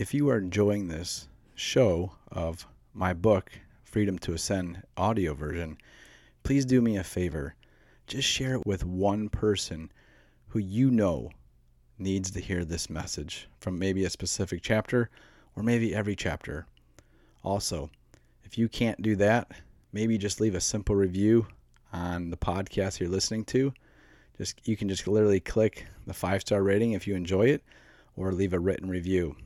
if you are enjoying this show of my book, Freedom to Ascend audio version, please do me a favor. Just share it with one person who you know needs to hear this message from maybe a specific chapter or maybe every chapter. Also, if you can't do that, maybe just leave a simple review on the podcast you're listening to. Just you can just literally click the five star rating if you enjoy it or leave a written review.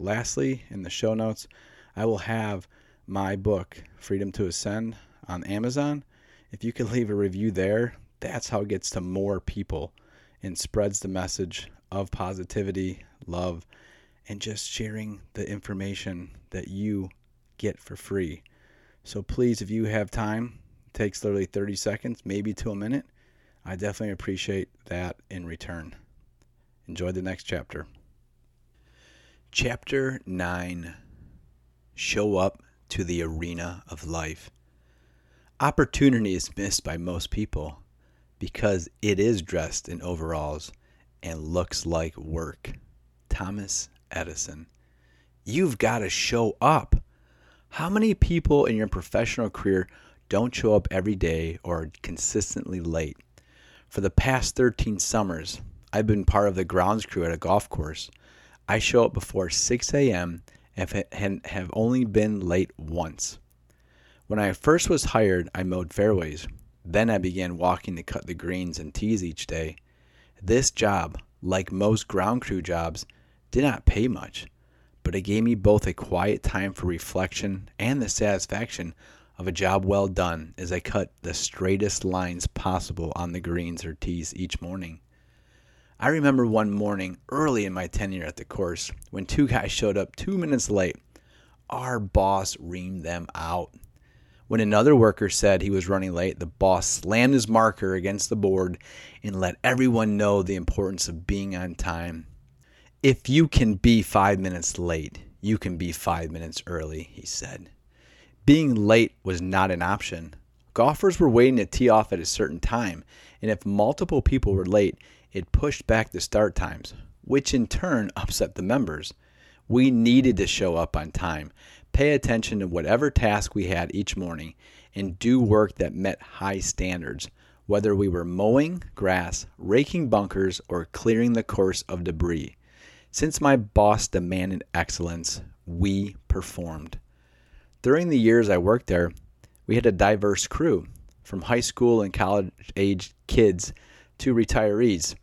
Lastly, in the show notes, I will have my book, Freedom to Ascend, on Amazon. If you can leave a review there, that's how it gets to more people and spreads the message of positivity, love, and just sharing the information that you get for free. So please, if you have time, takes literally 30 seconds, maybe to a minute. I definitely appreciate that in return. Enjoy the next chapter. Chapter 9 Show Up to the Arena of Life. Opportunity is missed by most people because it is dressed in overalls and looks like work. Thomas Edison. You've got to show up. How many people in your professional career don't show up every day or are consistently late? For the past 13 summers, I've been part of the grounds crew at a golf course. I show up before 6 a.m. and have only been late once. When I first was hired, I mowed fairways. Then I began walking to cut the greens and tees each day. This job, like most ground crew jobs, did not pay much but it gave me both a quiet time for reflection and the satisfaction of a job well done as I cut the straightest lines possible on the greens or tees each morning. I remember one morning early in my tenure at the course when two guys showed up two minutes late. Our boss reamed them out. When another worker said he was running late, the boss slammed his marker against the board and let everyone know the importance of being on time if you can be five minutes late, you can be five minutes early, he said. Being late was not an option. Golfers were waiting to tee off at a certain time, and if multiple people were late, it pushed back the start times, which in turn upset the members. We needed to show up on time, pay attention to whatever task we had each morning, and do work that met high standards, whether we were mowing grass, raking bunkers, or clearing the course of debris. Since my boss demanded excellence, we performed. During the years I worked there, we had a diverse crew, from high school and college age kids to retirees.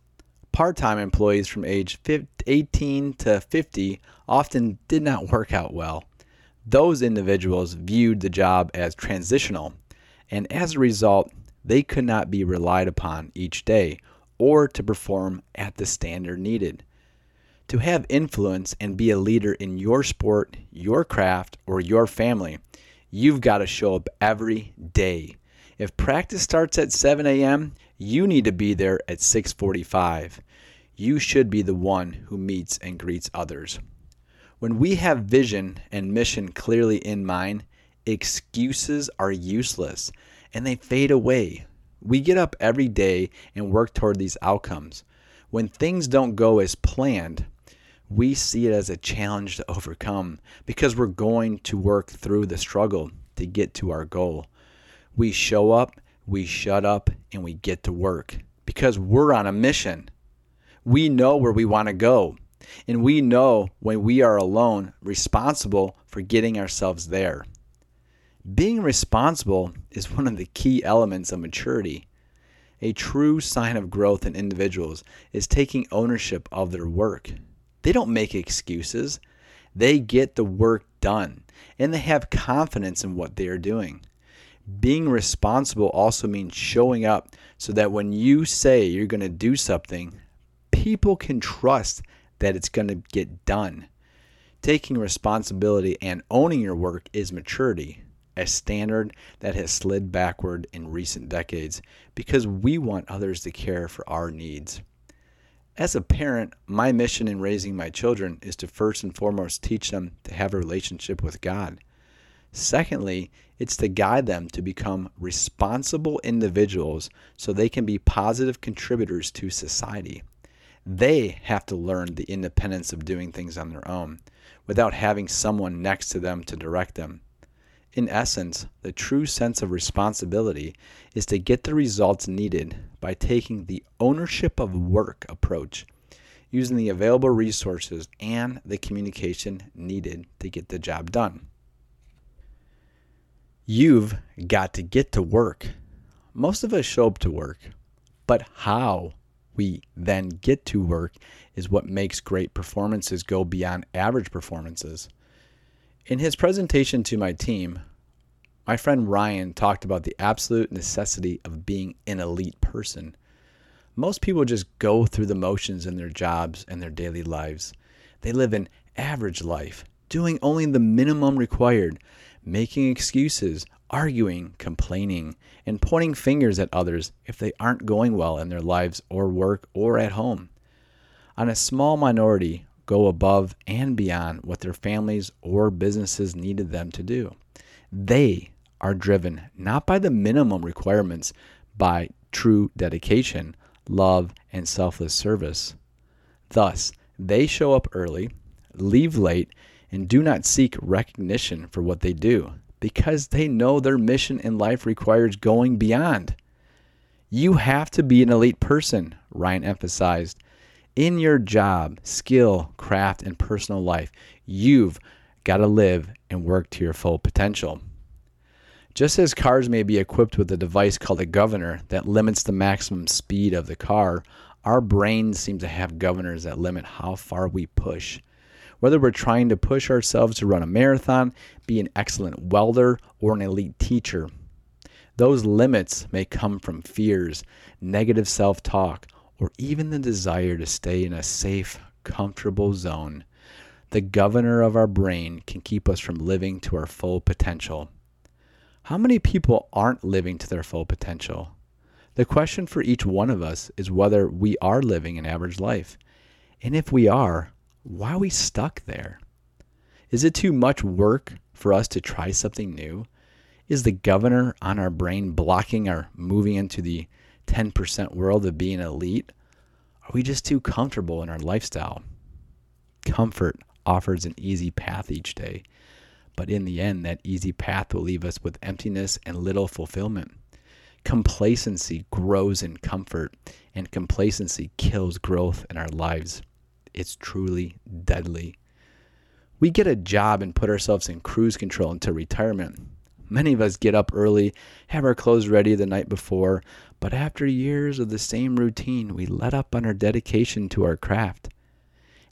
Part time employees from age 18 to 50 often did not work out well. Those individuals viewed the job as transitional, and as a result, they could not be relied upon each day or to perform at the standard needed. To have influence and be a leader in your sport, your craft, or your family, you've got to show up every day. If practice starts at 7 a.m., you need to be there at 6:45. You should be the one who meets and greets others. When we have vision and mission clearly in mind, excuses are useless and they fade away. We get up every day and work toward these outcomes. When things don't go as planned, we see it as a challenge to overcome because we're going to work through the struggle to get to our goal. We show up, we shut up, and we get to work because we're on a mission. We know where we want to go, and we know when we are alone, responsible for getting ourselves there. Being responsible is one of the key elements of maturity. A true sign of growth in individuals is taking ownership of their work they don't make excuses. They get the work done and they have confidence in what they are doing. Being responsible also means showing up so that when you say you're going to do something, people can trust that it's going to get done. Taking responsibility and owning your work is maturity, a standard that has slid backward in recent decades because we want others to care for our needs. As a parent, my mission in raising my children is to first and foremost teach them to have a relationship with God. Secondly, it's to guide them to become responsible individuals so they can be positive contributors to society. They have to learn the independence of doing things on their own without having someone next to them to direct them. In essence, the true sense of responsibility is to get the results needed by taking the ownership of work approach, using the available resources and the communication needed to get the job done. You've got to get to work. Most of us show up to work, but how we then get to work is what makes great performances go beyond average performances. In his presentation to my team, my friend Ryan talked about the absolute necessity of being an elite person. Most people just go through the motions in their jobs and their daily lives. They live an average life, doing only the minimum required, making excuses, arguing, complaining, and pointing fingers at others if they aren't going well in their lives or work or at home. On a small minority, go above and beyond what their families or businesses needed them to do. They are driven not by the minimum requirements, by true dedication, love, and selfless service. Thus, they show up early, leave late, and do not seek recognition for what they do because they know their mission in life requires going beyond. You have to be an elite person, Ryan emphasized. In your job, skill, craft, and personal life, you've got to live and work to your full potential. Just as cars may be equipped with a device called a governor that limits the maximum speed of the car, our brains seem to have governors that limit how far we push. Whether we're trying to push ourselves to run a marathon, be an excellent welder, or an elite teacher, those limits may come from fears, negative self talk, or even the desire to stay in a safe, comfortable zone. The governor of our brain can keep us from living to our full potential. How many people aren't living to their full potential? The question for each one of us is whether we are living an average life. And if we are, why are we stuck there? Is it too much work for us to try something new? Is the governor on our brain blocking our moving into the 10% world of being elite? Are we just too comfortable in our lifestyle? Comfort offers an easy path each day, but in the end, that easy path will leave us with emptiness and little fulfillment. Complacency grows in comfort, and complacency kills growth in our lives it's truly deadly. We get a job and put ourselves in cruise control until retirement. Many of us get up early, have our clothes ready the night before, but after years of the same routine, we let up on our dedication to our craft.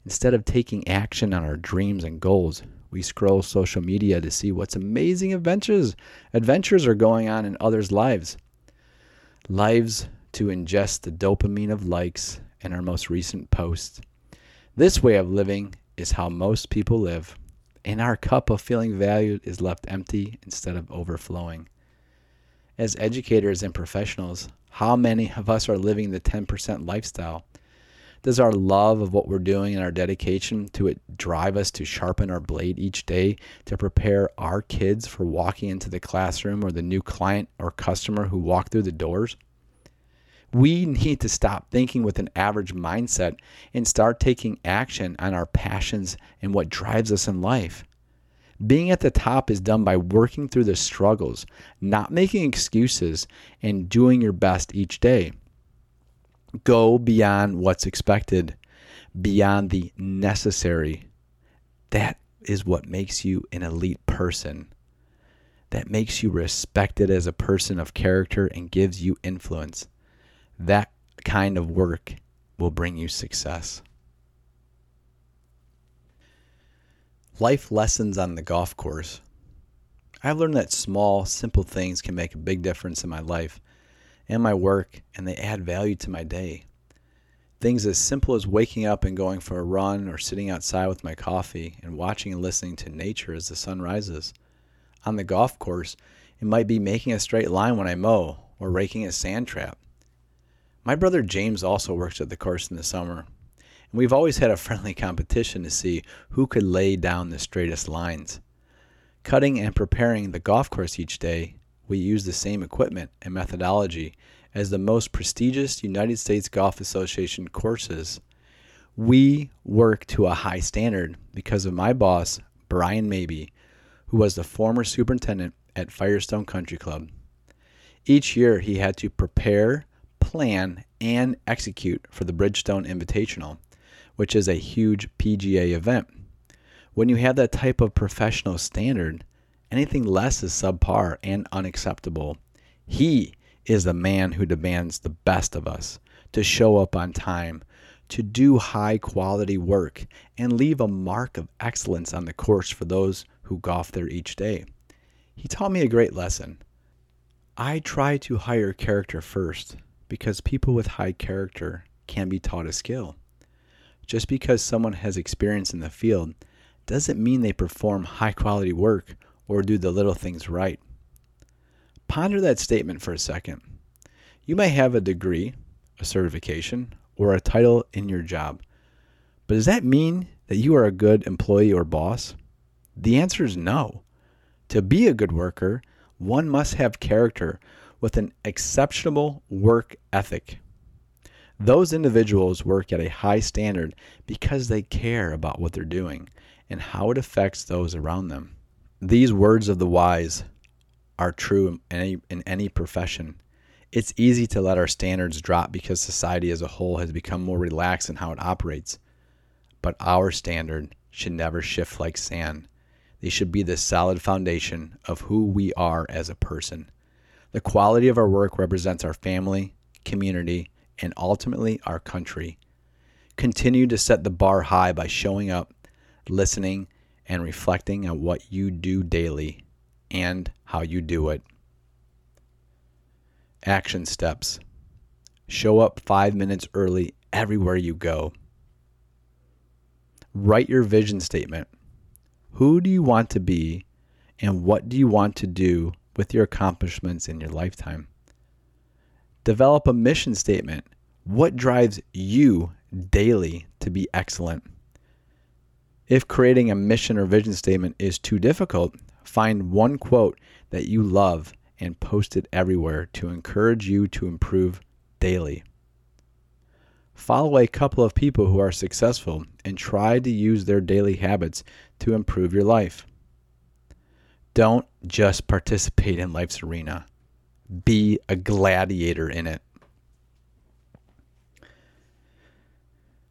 Instead of taking action on our dreams and goals, we scroll social media to see what's amazing adventures adventures are going on in others' lives. Lives to ingest the dopamine of likes and our most recent posts. This way of living is how most people live, and our cup of feeling valued is left empty instead of overflowing. As educators and professionals, how many of us are living the 10% lifestyle? Does our love of what we're doing and our dedication to it drive us to sharpen our blade each day to prepare our kids for walking into the classroom or the new client or customer who walk through the doors? We need to stop thinking with an average mindset and start taking action on our passions and what drives us in life. Being at the top is done by working through the struggles, not making excuses, and doing your best each day. Go beyond what's expected, beyond the necessary. That is what makes you an elite person. That makes you respected as a person of character and gives you influence that kind of work will bring you success. Life lessons on the golf course. I've learned that small, simple things can make a big difference in my life and my work, and they add value to my day. Things as simple as waking up and going for a run or sitting outside with my coffee and watching and listening to nature as the sun rises. On the golf course, it might be making a straight line when I mow or raking a sand trap. My brother James also works at the course in the summer, and we've always had a friendly competition to see who could lay down the straightest lines. Cutting and preparing the golf course each day, we use the same equipment and methodology as the most prestigious United States Golf Association courses, We work to a high standard because of my boss, Brian Maybe, who was the former superintendent at Firestone Country Club. Each year, he had to prepare, plan, and execute for the Bridgestone Invitational, which is a huge PGA event. When you have that type of professional standard, anything less is subpar and unacceptable. He is the man who demands the best of us to show up on time, to do high quality work, and leave a mark of excellence on the course for those who golf there each day. He taught me a great lesson. I try to hire character first because people with high character can be taught a skill. Just because someone has experience in the field doesn't mean they perform high quality work or do the little things right. Ponder that statement for a second. You may have a degree, a certification, or a title in your job, but does that mean that you are a good employee or boss? The answer is no. To be a good worker, one must have character with an exceptional work ethic. Those individuals work at a high standard because they care about what they're doing and how it affects those around them. These words of the wise are true in any, in any profession. It's easy to let our standards drop because society as a whole has become more relaxed in how it operates. But our standard should never shift like sand. They should be the solid foundation of who we are as a person. The quality of our work represents our family, community, and ultimately our country. Continue to set the bar high by showing up, listening, and reflecting on what you do daily and how you do it. Action steps show up five minutes early everywhere you go. Write your vision statement. Who do you want to be, and what do you want to do with your accomplishments in your lifetime? Develop a mission statement. What drives you daily to be excellent? If creating a mission or vision statement is too difficult, find one quote that you love and post it everywhere to encourage you to improve daily. Follow a couple of people who are successful and try to use their daily habits to improve your life. Don't just participate in life's arena, be a gladiator in it.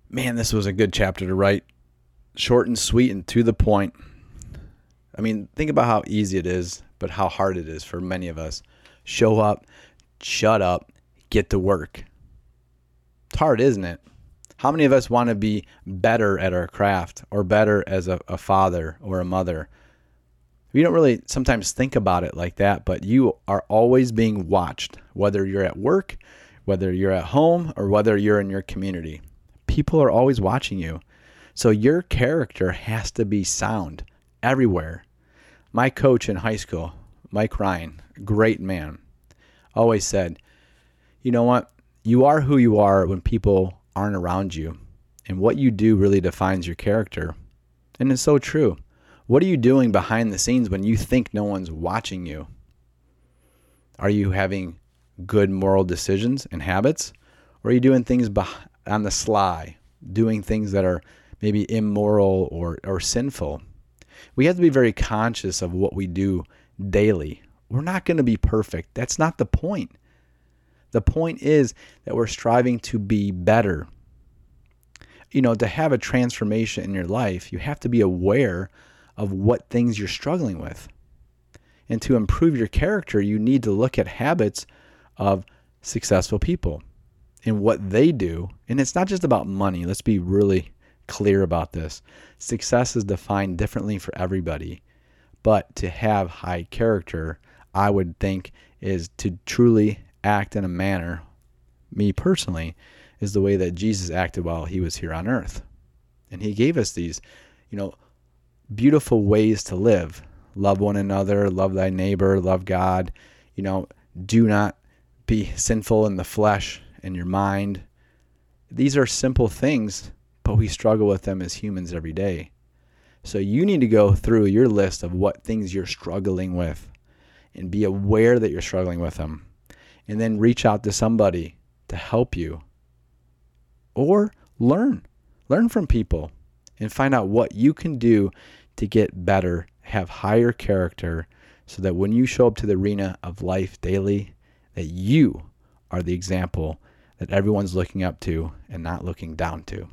Man, this was a good chapter to write. Short and sweet and to the point. I mean, think about how easy it is, but how hard it is for many of us. Show up, shut up, get to work. It's hard, isn't it? How many of us want to be better at our craft or better as a, a father or a mother? We don't really sometimes think about it like that, but you are always being watched, whether you're at work, whether you're at home, or whether you're in your community. People are always watching you. So your character has to be sound everywhere. My coach in high school, Mike Ryan, great man, always said, You know what? You are who you are when people aren't around you. And what you do really defines your character. And it's so true. What are you doing behind the scenes when you think no one's watching you? Are you having good moral decisions and habits? Or are you doing things on the sly, doing things that are maybe immoral or, or sinful? We have to be very conscious of what we do daily. We're not going to be perfect. That's not the point. The point is that we're striving to be better. You know, to have a transformation in your life, you have to be aware of what things you're struggling with. And to improve your character, you need to look at habits of successful people and what they do. And it's not just about money. Let's be really clear about this. Success is defined differently for everybody. But to have high character, I would think, is to truly act in a manner, me personally, is the way that Jesus acted while he was here on earth. And he gave us these, you know, beautiful ways to live. Love one another, love thy neighbor, love God. You know, do not be sinful in the flesh and your mind. These are simple things but we struggle with them as humans every day. So you need to go through your list of what things you're struggling with and be aware that you're struggling with them. And then reach out to somebody to help you. Or learn. Learn from people and find out what you can do to get better, have higher character, so that when you show up to the arena of life daily, that you are the example that everyone's looking up to and not looking down to.